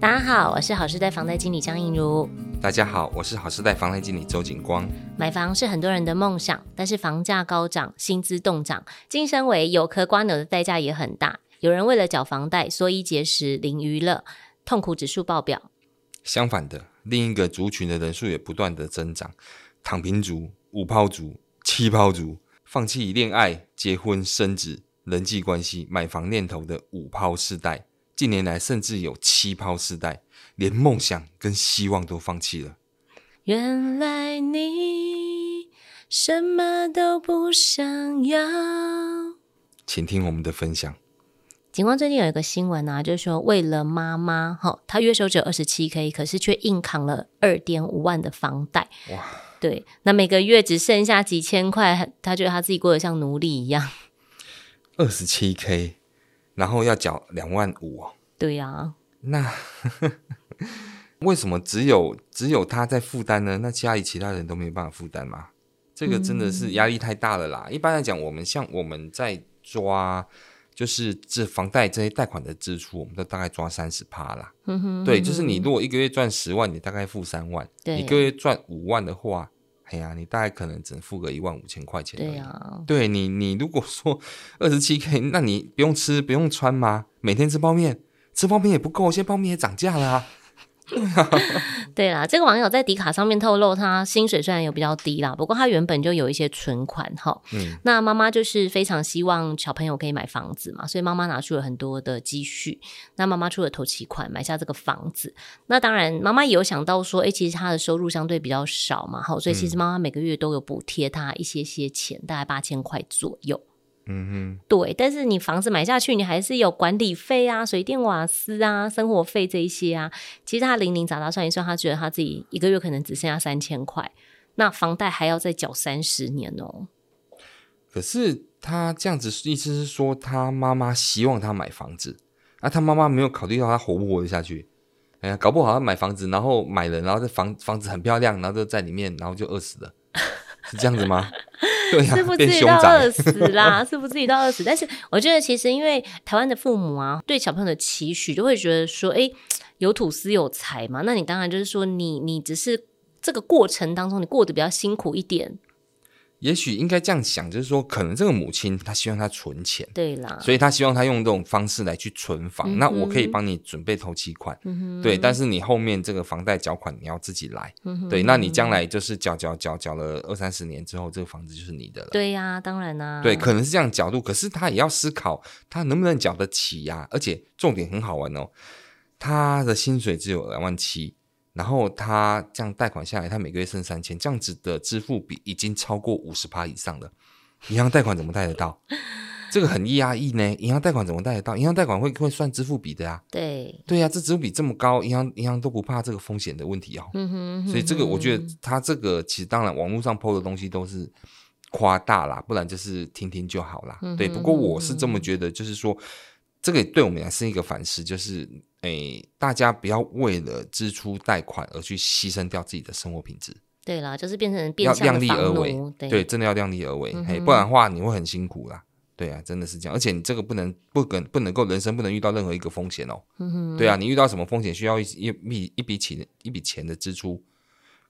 大家好，我是好时代房贷经理张映如。大家好，我是好时代房贷经理周景光。买房是很多人的梦想，但是房价高涨，薪资冻涨，晋升为有壳瓜牛的代价也很大。有人为了缴房贷，缩衣节食，零娱乐，痛苦指数爆表。相反的，另一个族群的人数也不断的增长，躺平族、五泡族、七泡族，放弃恋爱、结婚、生子、人际关系、买房念头的五泡世代。近年来，甚至有七抛世代，连梦想跟希望都放弃了。原来你什么都不想要。请听我们的分享。景光最近有一个新闻啊，就是说为了妈妈，哈，他月收只有二十七 K，可是却硬扛了二点五万的房贷。哇，对，那每个月只剩下几千块，他觉得他自己过得像奴隶一样。二十七 K。然后要缴两万五哦。对呀、啊，那呵 呵为什么只有只有他在负担呢？那家里其他人都没有办法负担吗？这个真的是压力太大了啦。嗯、一般来讲，我们像我们在抓，就是这房贷这些贷款的支出，我们都大概抓三十趴啦。嗯哼，对，就是你如果一个月赚十万，你大概付三万；对一个月赚五万的话。哎呀，你大概可能只能付个一万五千块钱。对呀、啊，对你，你如果说二十七 K，那你不用吃不用穿吗？每天吃泡面，吃泡面也不够，现在泡面也涨价了啊。对啦，这个网友在迪卡上面透露，他薪水虽然有比较低啦，不过他原本就有一些存款哈。嗯，那妈妈就是非常希望小朋友可以买房子嘛，所以妈妈拿出了很多的积蓄。那妈妈出了头期款买下这个房子。那当然，妈妈也有想到说，哎，其实她的收入相对比较少嘛，好，所以其实妈妈每个月都有补贴她一些些钱，大概八千块左右。嗯哼，对，但是你房子买下去，你还是有管理费啊、水电瓦斯啊、生活费这一些啊。其实他零零杂杂算一算，他觉得他自己一个月可能只剩下三千块，那房贷还要再缴三十年哦。可是他这样子意思是说，他妈妈希望他买房子，啊，他妈妈没有考虑到他活不活得下去。哎呀，搞不好他买房子，然后买了，然后这房房子很漂亮，然后就在里面，然后就饿死了，是这样子吗？对啊、是不至于到饿死啦，是不至于到饿死。但是我觉得，其实因为台湾的父母啊，对小朋友的期许，就会觉得说，哎，有土司有财嘛，那你当然就是说你，你你只是这个过程当中，你过得比较辛苦一点。也许应该这样想，就是说，可能这个母亲她希望她存钱，对啦，所以她希望她用这种方式来去存房。嗯、那我可以帮你准备头期款，对，但是你后面这个房贷缴款你要自己来，对，那你将来就是缴缴缴缴了二三十年之后，这个房子就是你的了。对呀、啊，当然啦、啊，对，可能是这样角度，可是他也要思考他能不能缴得起呀、啊，而且重点很好玩哦，他的薪水只有两万七。然后他这样贷款下来，他每个月剩三千，这样子的支付比已经超过五十趴以上了。银行贷款怎么贷得到？这个很压抑呢。银行贷款怎么贷得到？银行贷款会会算支付比的呀。对对呀、啊，这支付比这么高，银行银行都不怕这个风险的问题哦。嗯哼，嗯哼，所以这个我觉得他这个其实当然网络上 po 的东西都是夸大啦，不然就是听听就好啦。嗯、哼对，不过我是这么觉得，就是说这个对我们来是一个反思，就是。诶，大家不要为了支出贷款而去牺牲掉自己的生活品质。对啦，就是变成要量力而为。对，对，真的要量力而为。嘿，不然的话你会很辛苦啦。对啊，真的是这样。而且你这个不能不跟不能够人生不能遇到任何一个风险哦。嗯。对啊，你遇到什么风险需要一一笔一笔钱一笔钱的支出，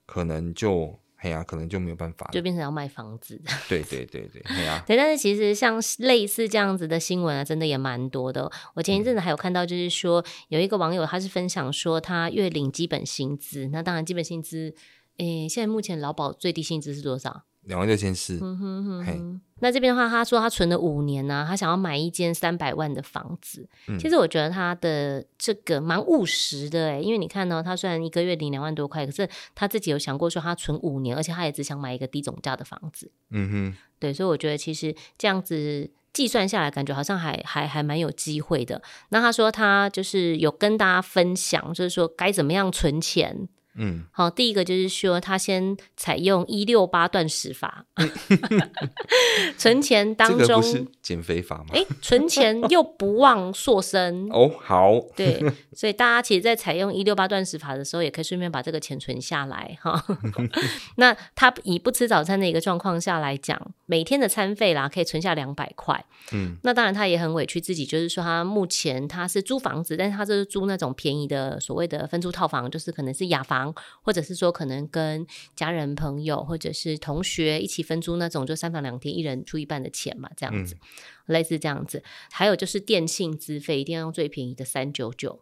可能就。哎呀，可能就没有办法，就变成要卖房子。对对对对，哎呀，对。但是其实像类似这样子的新闻啊，真的也蛮多的。我前一阵子还有看到，就是说有一个网友，他是分享说他月领基本薪资，那当然基本薪资，诶，现在目前劳保最低薪资是多少？两万六千四。嗯哼哼。嘿那这边的话，他说他存了五年呢、啊，他想要买一间三百万的房子。嗯、其实我觉得他的这个蛮务实的诶，因为你看呢，他虽然一个月领两万多块，可是他自己有想过说他存五年，而且他也只想买一个低总价的房子。嗯哼，对，所以我觉得其实这样子计算下来，感觉好像还还还蛮有机会的。那他说他就是有跟大家分享，就是说该怎么样存钱。嗯，好，第一个就是说，他先采用一六八断食法 存钱当中，这个不是减肥法吗？哎，存钱又不忘塑身哦，好，对，所以大家其实，在采用一六八断食法的时候，也可以顺便把这个钱存下来哈。那他以不吃早餐的一个状况下来讲，每天的餐费啦，可以存下两百块。嗯，那当然他也很委屈自己，就是说他目前他是租房子，但是他就是租那种便宜的所谓的分租套房，就是可能是雅房，或者是说可能跟家人朋友或者是同学一起分租那种，就三房两厅，一人出一半的钱嘛，这样子，嗯、类似这样子。还有就是电信资费一定要用最便宜的三九九。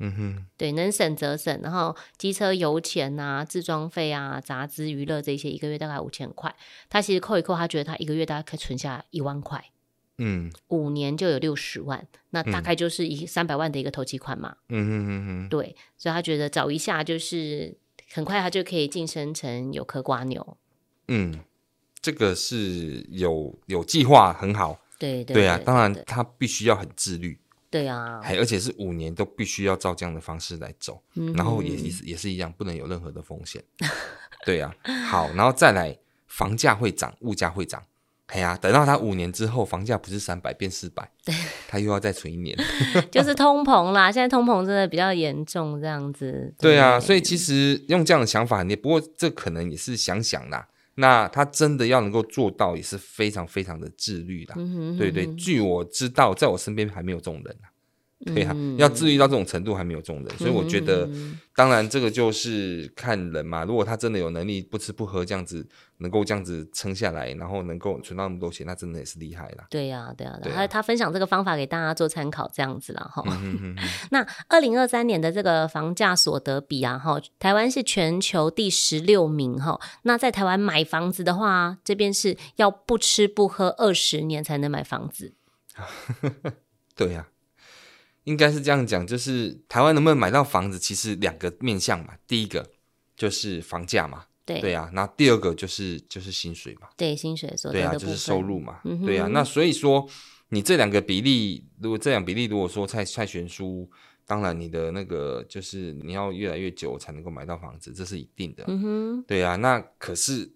嗯哼，对，能省则省，然后机车油钱啊、自装费啊、杂支娱乐这些，一个月大概五千块。他其实扣一扣，他觉得他一个月大概可以存下一万块。嗯，五年就有六十万，那大概就是一三百万的一个投期款嘛。嗯嗯嗯嗯，对，所以他觉得找一下就是很快他就可以晋升成有壳瓜牛。嗯，这个是有有计划很好。对对对啊，当然他必须要很自律。对啊，还而且是五年都必须要照这样的方式来走，嗯、然后也也是一样，不能有任何的风险。对啊，好，然后再来，房价会涨，物价会涨。哎呀，等到他五年之后，房价不是三百变四百，对，他又要再存一年，就是通膨啦。现在通膨真的比较严重，这样子。对，对啊，所以其实用这样的想法，你不过这可能也是想想啦。那他真的要能够做到，也是非常非常的自律的。嗯哼嗯哼对对，据我知道，在我身边还没有这种人啊。对呀、要自律到这种程度还没有这种人，嗯、所以我觉得，当然这个就是看人嘛。如果他真的有能力不吃不喝这样子，能够这样子撑下来，然后能够存到那么多钱，那真的也是厉害了。对呀、啊，对呀、啊，他、啊、他分享这个方法给大家做参考，这样子了哈。那二零二三年的这个房价所得比啊，哈，台湾是全球第十六名哈。那在台湾买房子的话，这边是要不吃不喝二十年才能买房子。对呀、啊。应该是这样讲，就是台湾能不能买到房子，其实两个面向嘛。第一个就是房价嘛，对对啊。那第二个就是就是薪水嘛，对薪水所得对啊，就是收入嘛，嗯、对啊。那所以说，你这两个比例，如果这两比例如果说太太悬殊，当然你的那个就是你要越来越久才能够买到房子，这是一定的。嗯哼，对啊。那可是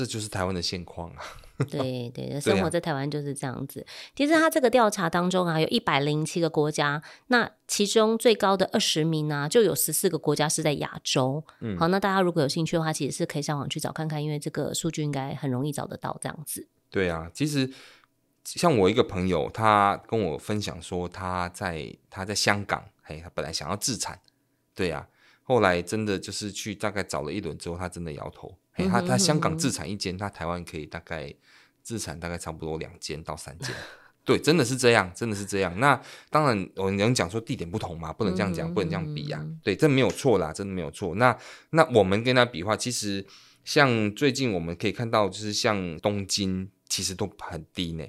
这就是台湾的现况啊。对对，生活在台湾就是这样子。啊、其实他这个调查当中啊，有一百零七个国家，那其中最高的二十名呢、啊，就有十四个国家是在亚洲。嗯，好，那大家如果有兴趣的话，其实是可以上网去找看看，因为这个数据应该很容易找得到这样子。对啊，其实像我一个朋友，他跟我分享说，他在他在香港，嘿，他本来想要自产，对啊，后来真的就是去大概找了一轮之后，他真的摇头。嘿，他他香港自产一间，他台湾可以大概。自产大概差不多两间到三间，对，真的是这样，真的是这样。那当然，我能讲说地点不同嘛，不能这样讲，不能这样比呀、啊。对，这没有错啦，真的没有错。那那我们跟他比话，其实像最近我们可以看到，就是像东京，其实都很低呢，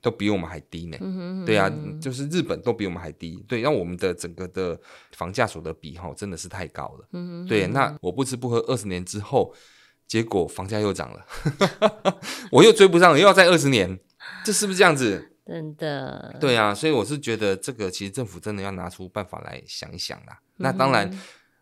都比我们还低呢。对啊，就是日本都比我们还低。对，那我们的整个的房价所得比哈，真的是太高了。对，那我不吃不喝二十年之后。结果房价又涨了，我又追不上了，又要再二十年，这是不是这样子？真的。对啊，所以我是觉得这个其实政府真的要拿出办法来想一想啦。嗯、那当然，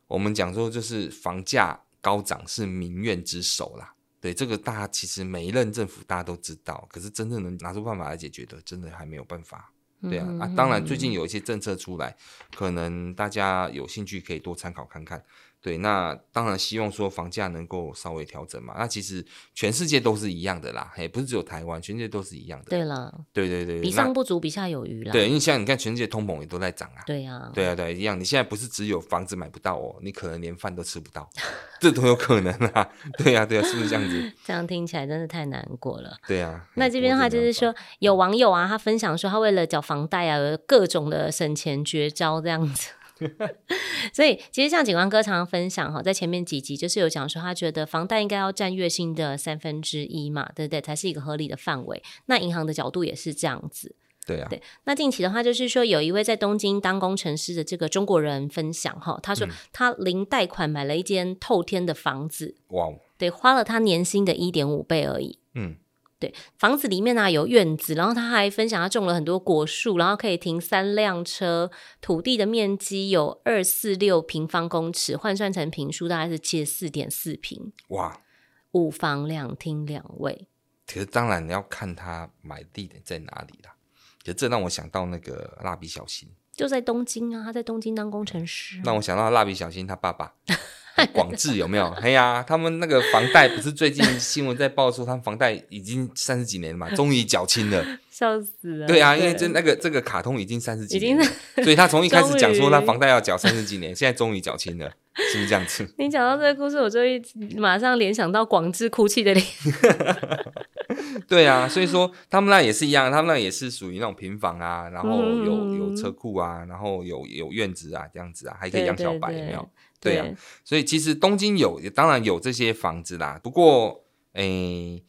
我们讲说就是房价高涨是民怨之首啦。对，这个大家其实每一任政府大家都知道，可是真正能拿出办法来解决的，真的还没有办法。对啊，嗯、啊，当然最近有一些政策出来，可能大家有兴趣可以多参考看看。对，那当然希望说房价能够稍微调整嘛。那其实全世界都是一样的啦，嘿，不是只有台湾，全世界都是一样的。对了，对对对，比上不足，比下有余啦。对，因为像你看，全世界通膨也都在涨啊。对呀，对啊，对，一样。你现在不是只有房子买不到哦，你可能连饭都吃不到，这都有可能啊。对呀，对呀，是不是这样子？这样听起来真的太难过了。对啊。那这边的话就是说，有网友啊，他分享说，他为了缴房贷啊，有各种的省钱绝招，这样子。所以，其实像警官哥常常分享哈，在前面几集就是有讲说，他觉得房贷应该要占月薪的三分之一嘛，对不对？才是一个合理的范围。那银行的角度也是这样子，对啊。对，那近期的话，就是说有一位在东京当工程师的这个中国人分享哈，他说他零贷款买了一间透天的房子，哇、嗯，对，花了他年薪的一点五倍而已，嗯。对，房子里面呢、啊、有院子，然后他还分享他种了很多果树，然后可以停三辆车，土地的面积有二四六平方公尺，换算成坪数大概是七十四点四平。哇，五房两厅两卫。其实当然你要看他买地点在哪里啦。其实这让我想到那个蜡笔小新，就在东京啊，他在东京当工程师。那我想到蜡笔小新他爸爸。广志有没有？哎呀，他们那个房贷不是最近新闻在报说，他们房贷已经三十几年了嘛，终于缴清了，笑死了。对啊，因为这那个这个卡通已经三十几年了，所以他从一开始讲说他 房贷要缴三十几年，现在终于缴清了，是不是这样子？你讲到这个故事，我就一马上联想到广志哭泣的脸。对啊，所以说他们那也是一样，他们那也是属于那种平房啊，然后有有车库啊，然后有有院子啊，这样子啊，还可以养小白，有没有？对啊，所以其实东京有，当然有这些房子啦。不过，诶，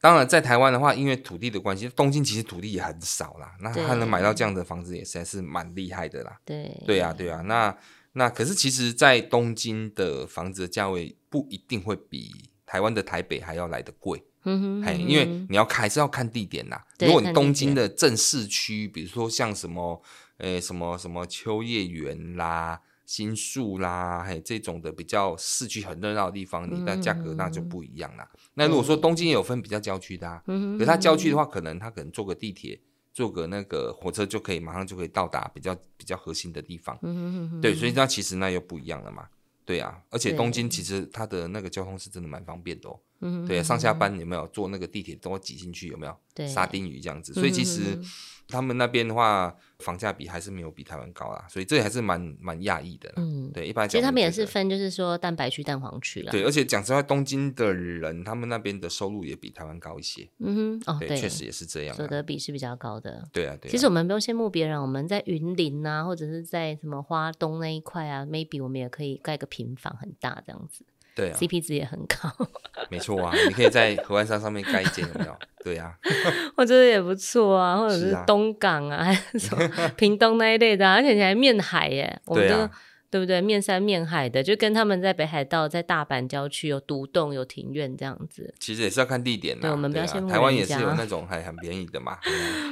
当然在台湾的话，因为土地的关系，东京其实土地也很少啦。那他能买到这样的房子，也实在是蛮厉害的啦。对，对啊，对啊。那那可是，其实，在东京的房子的价位不一定会比台湾的台北还要来得贵。嗯哼，因为你要还是要看地点呐。如果你东京的正市区，比如说像什么，诶，什么什么秋叶原啦。新宿啦，嘿，这种的比较市区很热闹的地方，你的价格那就不一样啦。嗯、那如果说东京也有分比较郊区的，啊，嗯，可是它郊区的话，可能它可能坐个地铁，坐个那个火车就可以马上就可以到达比较比较核心的地方。嗯，对，所以那其实那又不一样了嘛。对啊，而且东京其实它的那个交通是真的蛮方便的哦。嗯，对，上下班有没有坐那个地铁都会挤进去？有没有？对，沙丁鱼这样子，所以其实。他们那边的话，房价比还是没有比台湾高啦，所以这还是蛮蛮讶异的。嗯，对，一般其实他们也是分，就是说蛋白区、蛋黄区啦。对，而且讲实话，东京的人他们那边的收入也比台湾高一些。嗯哼，哦，对，确实也是这样，所得比是比较高的。对啊，对。其实我们不用羡慕别人，我们在云林啊，或者是在什么花东那一块啊，maybe 我们也可以盖个平房，很大这样子。对啊，CP 值也很高。没错啊，你可以在合欢山上面盖一间，有没有？对呀、啊，我觉得也不错啊，或者是东港啊，还是什么屏东那一类的、啊，而且你还面海耶，我们都对不对？面山面海的，就跟他们在北海道、在大阪郊区有独栋、有庭院这样子。其实也是要看地点的。对，我们不要羡慕、啊、台湾也是有那种还很便宜的嘛。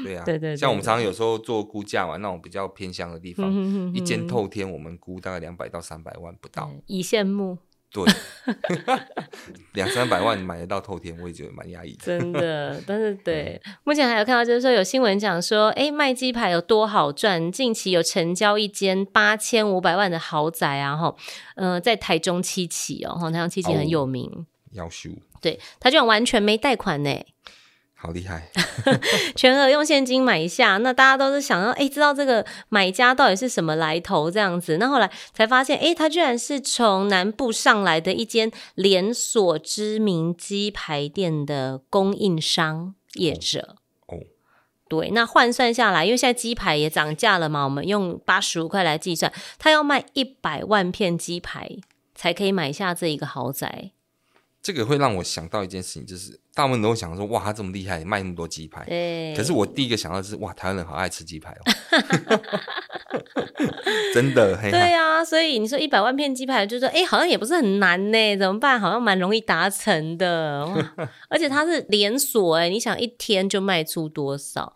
对啊，对，对对。像我们常常有时候做估价嘛，那种比较偏乡的地方，一间透天我们估大概两百到三百万不到。以羡慕。对，两三百万买得到透天，我也觉得蛮压抑的。真的，但是 对，目前还有看到就是说有新闻讲说，哎，卖鸡排有多好赚？近期有成交一间八千五百万的豪宅啊，哈，呃，在台中七期哦，哈，台中七期很有名。要修，对，他居然完全没贷款呢。好厉害，全额用现金买下，那大家都是想要哎，知道这个买家到底是什么来头这样子。那后来才发现，哎，他居然是从南部上来的一间连锁知名鸡排店的供应商业者。哦，对，那换算下来，因为现在鸡排也涨价了嘛，我们用八十五块来计算，他要卖一百万片鸡排才可以买下这一个豪宅。这个会让我想到一件事情，就是大部分都会想说，哇，他这么厉害，卖那么多鸡排。对。可是我第一个想到的是，哇，台湾人好爱吃鸡排哦。真的。嘿对啊，所以你说一百万片鸡排，就说，哎，好像也不是很难呢，怎么办？好像蛮容易达成的。而且它是连锁，哎，你想一天就卖出多少？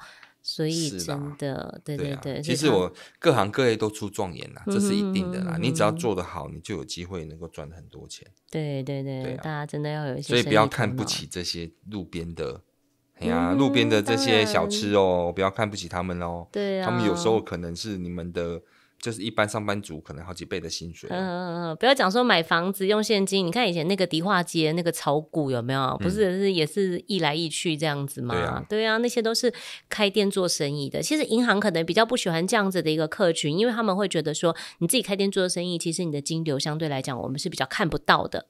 所以真的，对对对，其实我各行各业都出状元啦，这是一定的啦。你只要做得好，你就有机会能够赚很多钱。对对对，大家真的要有一些。所以不要看不起这些路边的，哎呀，路边的这些小吃哦，不要看不起他们哦。对啊，他们有时候可能是你们的。就是一般上班族可能好几倍的薪水。嗯嗯嗯，不要讲说买房子用现金，你看以前那个迪化街那个炒股有没有？不是是也是易来易去这样子吗？对啊，对啊，那些都是开店做生意的。其实银行可能比较不喜欢这样子的一个客群，因为他们会觉得说你自己开店做生意，其实你的金流相对来讲我们是比较看不到的。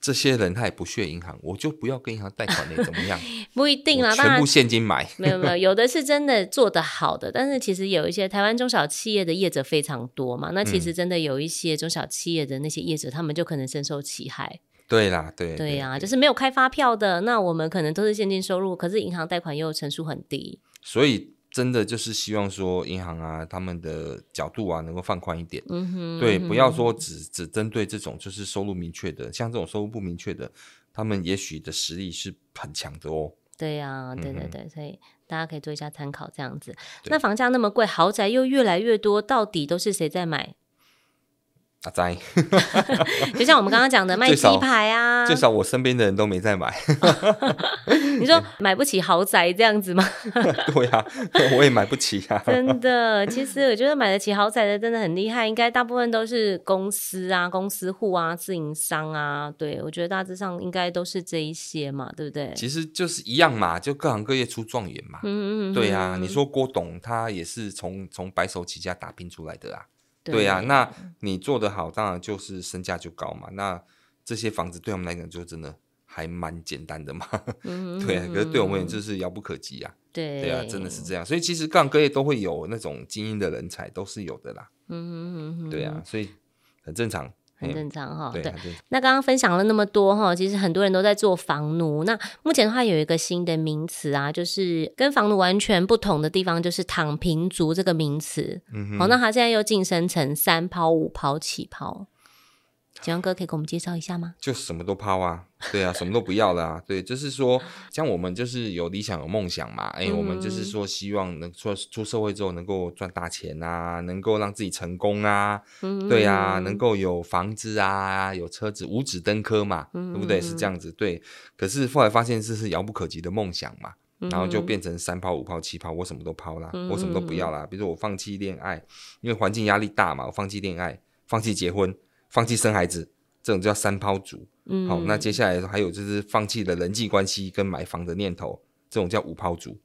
这些人他也不屑银行，我就不要跟银行贷款，你怎么样？不一定啦，全部现金买。没有没有，有的是真的做得好的，但是其实有一些台湾中小企业的业者非常多嘛。那其实真的有一些中小企业的那些业者，嗯、他们就可能深受其害。对啦，对对呀、啊，就是没有开发票的，那我们可能都是现金收入，可是银行贷款又成数很低，所以。真的就是希望说银行啊，他们的角度啊，能够放宽一点。嗯哼，对，不要说只只针对这种就是收入明确的，像这种收入不明确的，他们也许的实力是很强的哦。对呀、啊，对对对，嗯、所以大家可以做一下参考，这样子。那房价那么贵，豪宅又越来越多，到底都是谁在买？阿宅，就像我们刚刚讲的卖鸡排啊，最少我身边的人都没在买。你说买不起豪宅这样子吗？对呀、啊，我也买不起啊。真的，其实我觉得买得起豪宅的真的很厉害，应该大部分都是公司啊、公司户啊、自营商啊。对，我觉得大致上应该都是这一些嘛，对不对？其实就是一样嘛，就各行各业出状元嘛。嗯嗯嗯。对呀、啊，你说郭董他也是从从白手起家打拼出来的啊。对呀、啊，那你做得好，当然就是身价就高嘛。那这些房子对我们来讲，就真的还蛮简单的嘛。嗯、对、啊，可是对我们就是遥不可及啊。对，对啊，真的是这样。所以其实各行各业都会有那种精英的人才，都是有的啦。嗯嗯对啊，所以很正常。很正常哈，对。对那刚刚分享了那么多哈，其实很多人都在做房奴。那目前的话有一个新的名词啊，就是跟房奴完全不同的地方，就是躺平族这个名词。嗯哼。好，那他现在又晋升成三抛五抛起抛。景阳哥可以给我们介绍一下吗？就什么都抛啊，对啊，什么都不要了啊，对，就是说，像我们就是有理想有梦想嘛，哎、欸，我们就是说希望能出出社会之后能够赚大钱啊，能够让自己成功啊，对啊，能够有房子啊，有车子，五指登科嘛，对不对？是这样子，对。可是后来发现这是遥不可及的梦想嘛，然后就变成三抛五抛七抛，我什么都抛啦，我什么都不要啦。比如说我放弃恋爱，因为环境压力大嘛，我放弃恋爱，放弃结婚。放弃生孩子，这种叫三抛族。嗯，好，那接下来还有就是放弃了人际关系跟买房的念头，这种叫五抛族。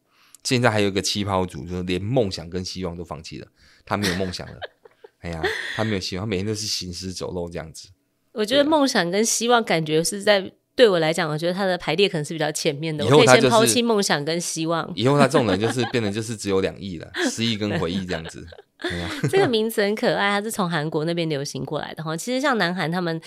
现在还有一个七抛族，就是连梦想跟希望都放弃了，他没有梦想了。哎呀，他没有希望，他每天都是行尸走肉这样子。我觉得梦想跟希望感觉是在对我来讲，我觉得他的排列可能是比较前面的。以后他就是、我可以先抛弃梦想跟希望。以后他这种人就是变成就是只有两亿了，失忆跟回忆这样子。这个名词很可爱，它是从韩国那边流行过来的哈。其实像南韩他们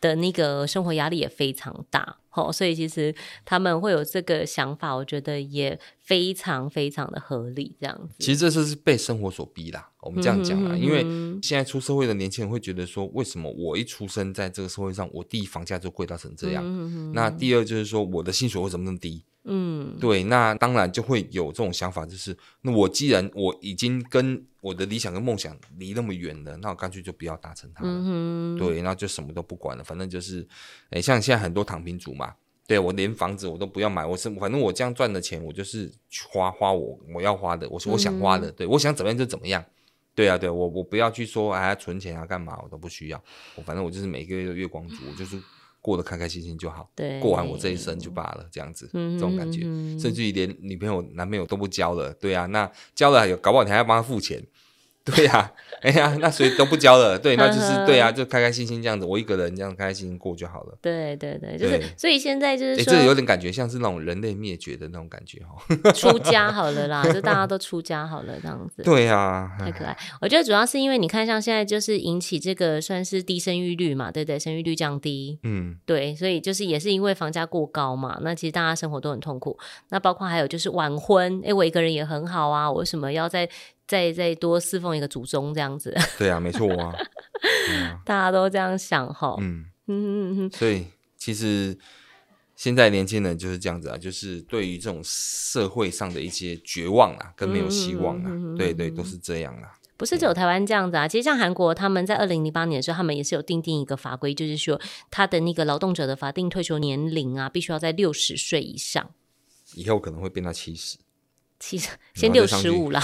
的那个生活压力也非常大，所以其实他们会有这个想法，我觉得也非常非常的合理。这样子，其实这就是被生活所逼啦。我们这样讲啦，因为现在出社会的年轻人会觉得说，为什么我一出生在这个社会上，我第一房价就贵到成这样？那第二就是说，我的薪水为什么那么低？嗯，对，那当然就会有这种想法，就是那我既然我已经跟我的理想跟梦想离那么远了，那我干脆就不要达成它了。嗯哼，对，那就什么都不管了，反正就是，哎，像现在很多躺平族嘛，对，我连房子我都不要买，我是反正我这样赚的钱，我就是花花我我要花的，我说我想花的，嗯、对我想怎么样就怎么样，对啊，对我我不要去说哎存钱啊干嘛，我都不需要，我反正我就是每个月的月光族，我就是。过得开开心心就好，对，过完我这一生就罢了，这样子，嗯、这种感觉，嗯、甚至于连女朋友、男朋友都不交了，对啊，那交了有搞不好你还要帮他付钱。对呀、啊，哎呀，那谁都不交了，对，那就是对啊，就开开心心这样子，我一个人这样开开心心过就好了。对对对，就是，所以现在就是说，这有点感觉像是那种人类灭绝的那种感觉哈。出家好了啦，就大家都出家好了这样子。对呀、啊，太可爱。我觉得主要是因为你看，像现在就是引起这个算是低生育率嘛，对对，生育率降低，嗯，对，所以就是也是因为房价过高嘛，那其实大家生活都很痛苦。那包括还有就是晚婚，哎，我一个人也很好啊，我为什么要在？再再多侍奉一个祖宗这样子，对啊，没错啊，大家都这样想哈，嗯。嗯嗯，所以其实现在年轻人就是这样子啊，就是对于这种社会上的一些绝望啊，跟没有希望啊，对对，都是这样啊。不是只有台湾这样子啊，其实像韩国，他们在二零零八年的时候，他们也是有定定一个法规，就是说他的那个劳动者的法定退休年龄啊，必须要在六十岁以上，以后可能会变到七十。其实先六十五啦，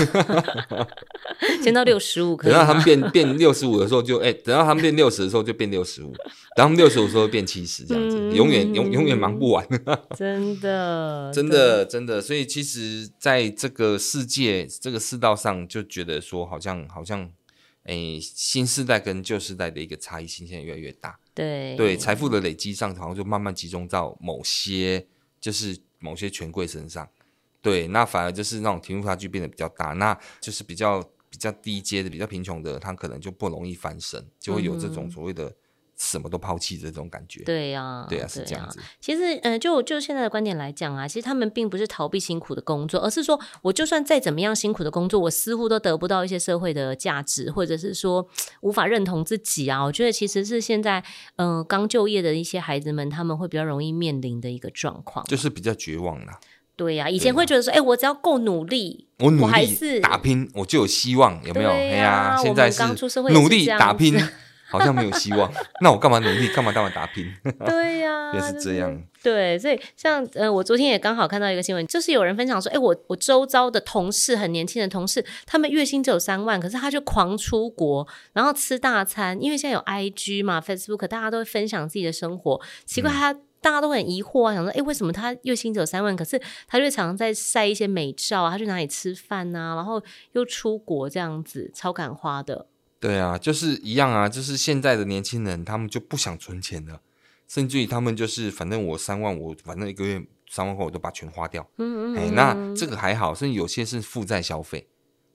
先到六十五。等到他们变变六十五的时候就，就、欸、哎，等到他们变六十的时候就变六十五，等他们六十五的时候变七十，这样子，嗯、永远永永远忙不完。真的，真的，真的。所以其实，在这个世界、这个世道上，就觉得说，好像好像，哎、欸，新世代跟旧世代的一个差异性现在越来越大。对对，财富的累积上，好像就慢慢集中到某些，就是某些权贵身上。对，那反而就是那种贫富差距变得比较大，那就是比较比较低阶的、比较贫穷的，他可能就不容易翻身，就会有这种所谓的什么都抛弃的这种感觉。对呀，对呀，是这样子。其实，嗯、呃，就就现在的观点来讲啊，其实他们并不是逃避辛苦的工作，而是说，我就算再怎么样辛苦的工作，我似乎都得不到一些社会的价值，或者是说无法认同自己啊。我觉得其实是现在，嗯、呃，刚就业的一些孩子们，他们会比较容易面临的一个状况，就是比较绝望啦。对呀、啊，以前会觉得说，哎、欸，我只要够努力，我努力我还是打拼，我就有希望，有没有？哎呀、啊，现在是努力打拼，好像没有希望。那我干嘛努力？干嘛干嘛打拼？对呀、啊，也是这样。对，所以像呃，我昨天也刚好看到一个新闻，就是有人分享说，哎，我我周遭的同事，很年轻的同事，他们月薪只有三万，可是他就狂出国，然后吃大餐，因为现在有 IG 嘛，Facebook，大家都会分享自己的生活。奇怪，他、嗯、大家都很疑惑啊，想说，哎，为什么他月薪只有三万，可是他就常常在晒一些美照啊，他去哪里吃饭啊，然后又出国这样子，超敢花的。对啊，就是一样啊，就是现在的年轻人，他们就不想存钱了。甚至于他们就是，反正我三万，我反正一个月三万块，我都把全花掉。嗯嗯，嗯，哎，那这个还好，甚至有些是负债消费。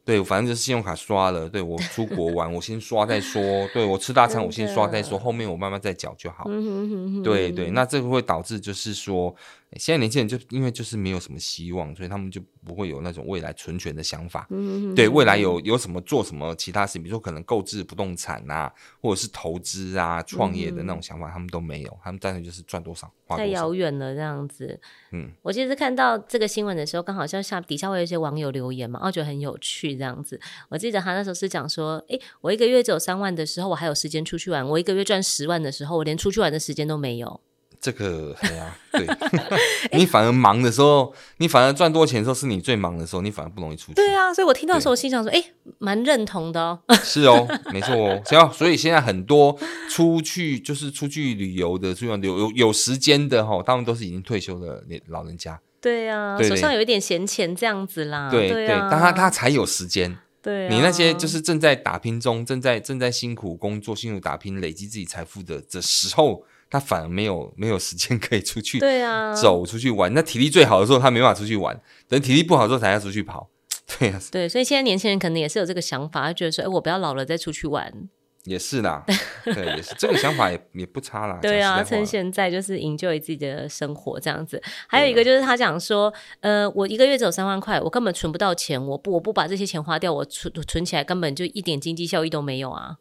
对，反正就是信用卡刷了。对，我出国玩，我先刷再说。对，我吃大餐，我先刷再说，后面我慢慢再缴就好。嗯，对对，那这个会导致就是说。现在年轻人就因为就是没有什么希望，所以他们就不会有那种未来存钱的想法。嗯，对，未来有有什么做什么其他事情，比如说可能购置不动产啊，或者是投资啊、创业的那种想法，嗯，他们都没有。他们单纯就是赚多少花多少。太遥远了，这样子。嗯，我其实看到这个新闻的时候，刚好像下底下会有一些网友留言嘛，我觉得很有趣，这样子。我记得他那时候是讲说，哎，我一个月只有三万的时候，我还有时间出去玩；我一个月赚十万的时候，我连出去玩的时间都没有。这个对呀，对，你反而忙的时候，你反而赚多钱的时候，是你最忙的时候，你反而不容易出去。对啊，所以我听到的时候，我心想说，哎，蛮认同的哦。是哦，没错哦。行，所以现在很多出去就是出去旅游的，出去有有有时间的哈，他们都是已经退休的老人家。对啊，手上有一点闲钱这样子啦。对对，但他他才有时间。对，你那些就是正在打拼中，正在正在辛苦工作、辛苦打拼、累积自己财富的这时候。他反而没有没有时间 可以出去，对啊，走出去玩。那体力最好的时候，他没办法出去玩，等体力不好的时候才要出去跑。对啊，对，所以现在年轻人可能也是有这个想法，他觉得说，哎，我不要老了再出去玩。也是啦，对，也是这个想法也也不差啦。对啊，趁现在就是 enjoy 自己的生活这样子。还有一个就是他讲说，呃，我一个月只有三万块，我根本存不到钱，我不我不把这些钱花掉，我存存起来根本就一点经济效益都没有啊。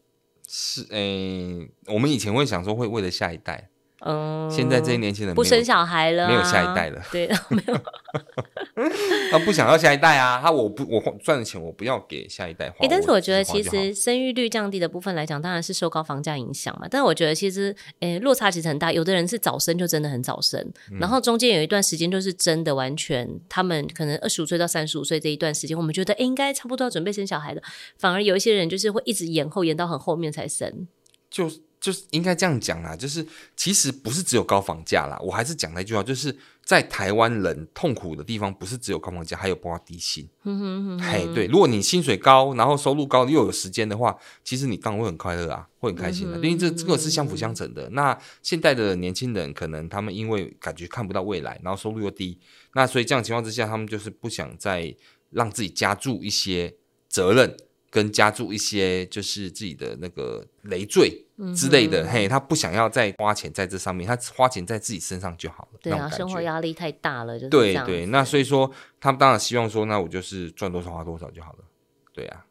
是，诶、我们以前会想说会为了下一代，嗯，现在这些年轻人不生小孩了，没有下一代了，对，没有，他不想要下一代啊，他我不我赚的钱我不要给下一代花，哎、欸，但是我觉得其实生育率降低的部分来讲，当然是受高房价影响嘛，但是我觉得其实，诶、欸，落差其实很大，有的人是早生就真的很早生，嗯、然后中间有一段时间就是真的完全，他们可能二十五岁到三十五岁这一段时间，我们觉得、欸、应该差不多要准备生小孩的，反而有一些人就是会一直延后，延到很后面才生，就。就是应该这样讲啦，就是其实不是只有高房价啦，我还是讲那句话，就是在台湾人痛苦的地方，不是只有高房价，还有包括低薪。嗯哼哼，嘿，对，如果你薪水高，然后收入高，又有时间的话，其实你当然会很快乐啊，会很开心的，因为这这个是相辅相成的。那现在的年轻人可能他们因为感觉看不到未来，然后收入又低，那所以这样情况之下，他们就是不想再让自己加注一些责任。跟加注一些就是自己的那个累赘之类的，嗯、嘿，他不想要再花钱在这上面，他花钱在自己身上就好了。对啊，生活压力太大了，就是对对。那所以说，他们当然希望说，那我就是赚多少花多少就好了。对啊，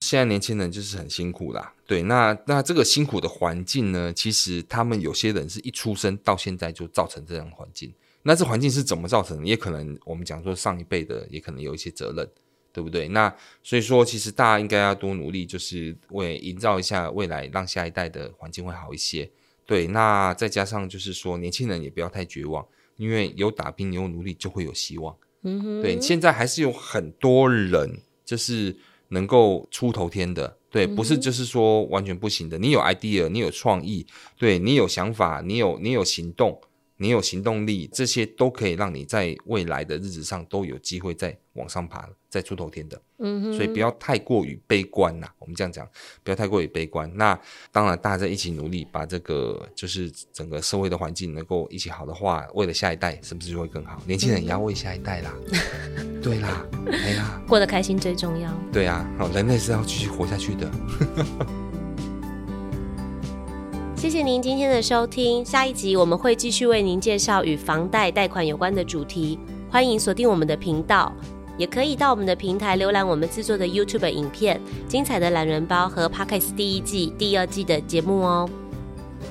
现在年轻人就是很辛苦啦。对，那那这个辛苦的环境呢，其实他们有些人是一出生到现在就造成这样的环境。那这环境是怎么造成的？也可能我们讲说上一辈的也可能有一些责任。对不对？那所以说，其实大家应该要多努力，就是为营造一下未来，让下一代的环境会好一些。对，那再加上就是说，年轻人也不要太绝望，因为有打拼、有努力，就会有希望。嗯哼。对，现在还是有很多人就是能够出头天的，对，不是就是说完全不行的。你有 idea，你有创意，对，你有想法，你有你有行动。你有行动力，这些都可以让你在未来的日子上都有机会再往上爬，再出头天的。嗯哼，所以不要太过于悲观呐。我们这样讲，不要太过于悲观。那当然，大家在一起努力，把这个就是整个社会的环境能够一起好的话，为了下一代，是不是就会更好？年轻人也要为下一代啦。对啦，哎呀，过得开心最重要。对啊，好，人类是要继续活下去的。谢谢您今天的收听，下一集我们会继续为您介绍与房贷贷款有关的主题，欢迎锁定我们的频道，也可以到我们的平台浏览我们制作的 YouTube 影片、精彩的懒人包和 Podcast 第一季、第二季的节目哦。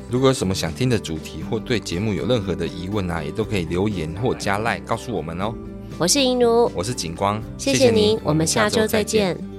如果有什么想听的主题或对节目有任何的疑问啊，也都可以留言或加赖告诉我们哦。我是银如，我是景光，谢谢您，我们下周再见。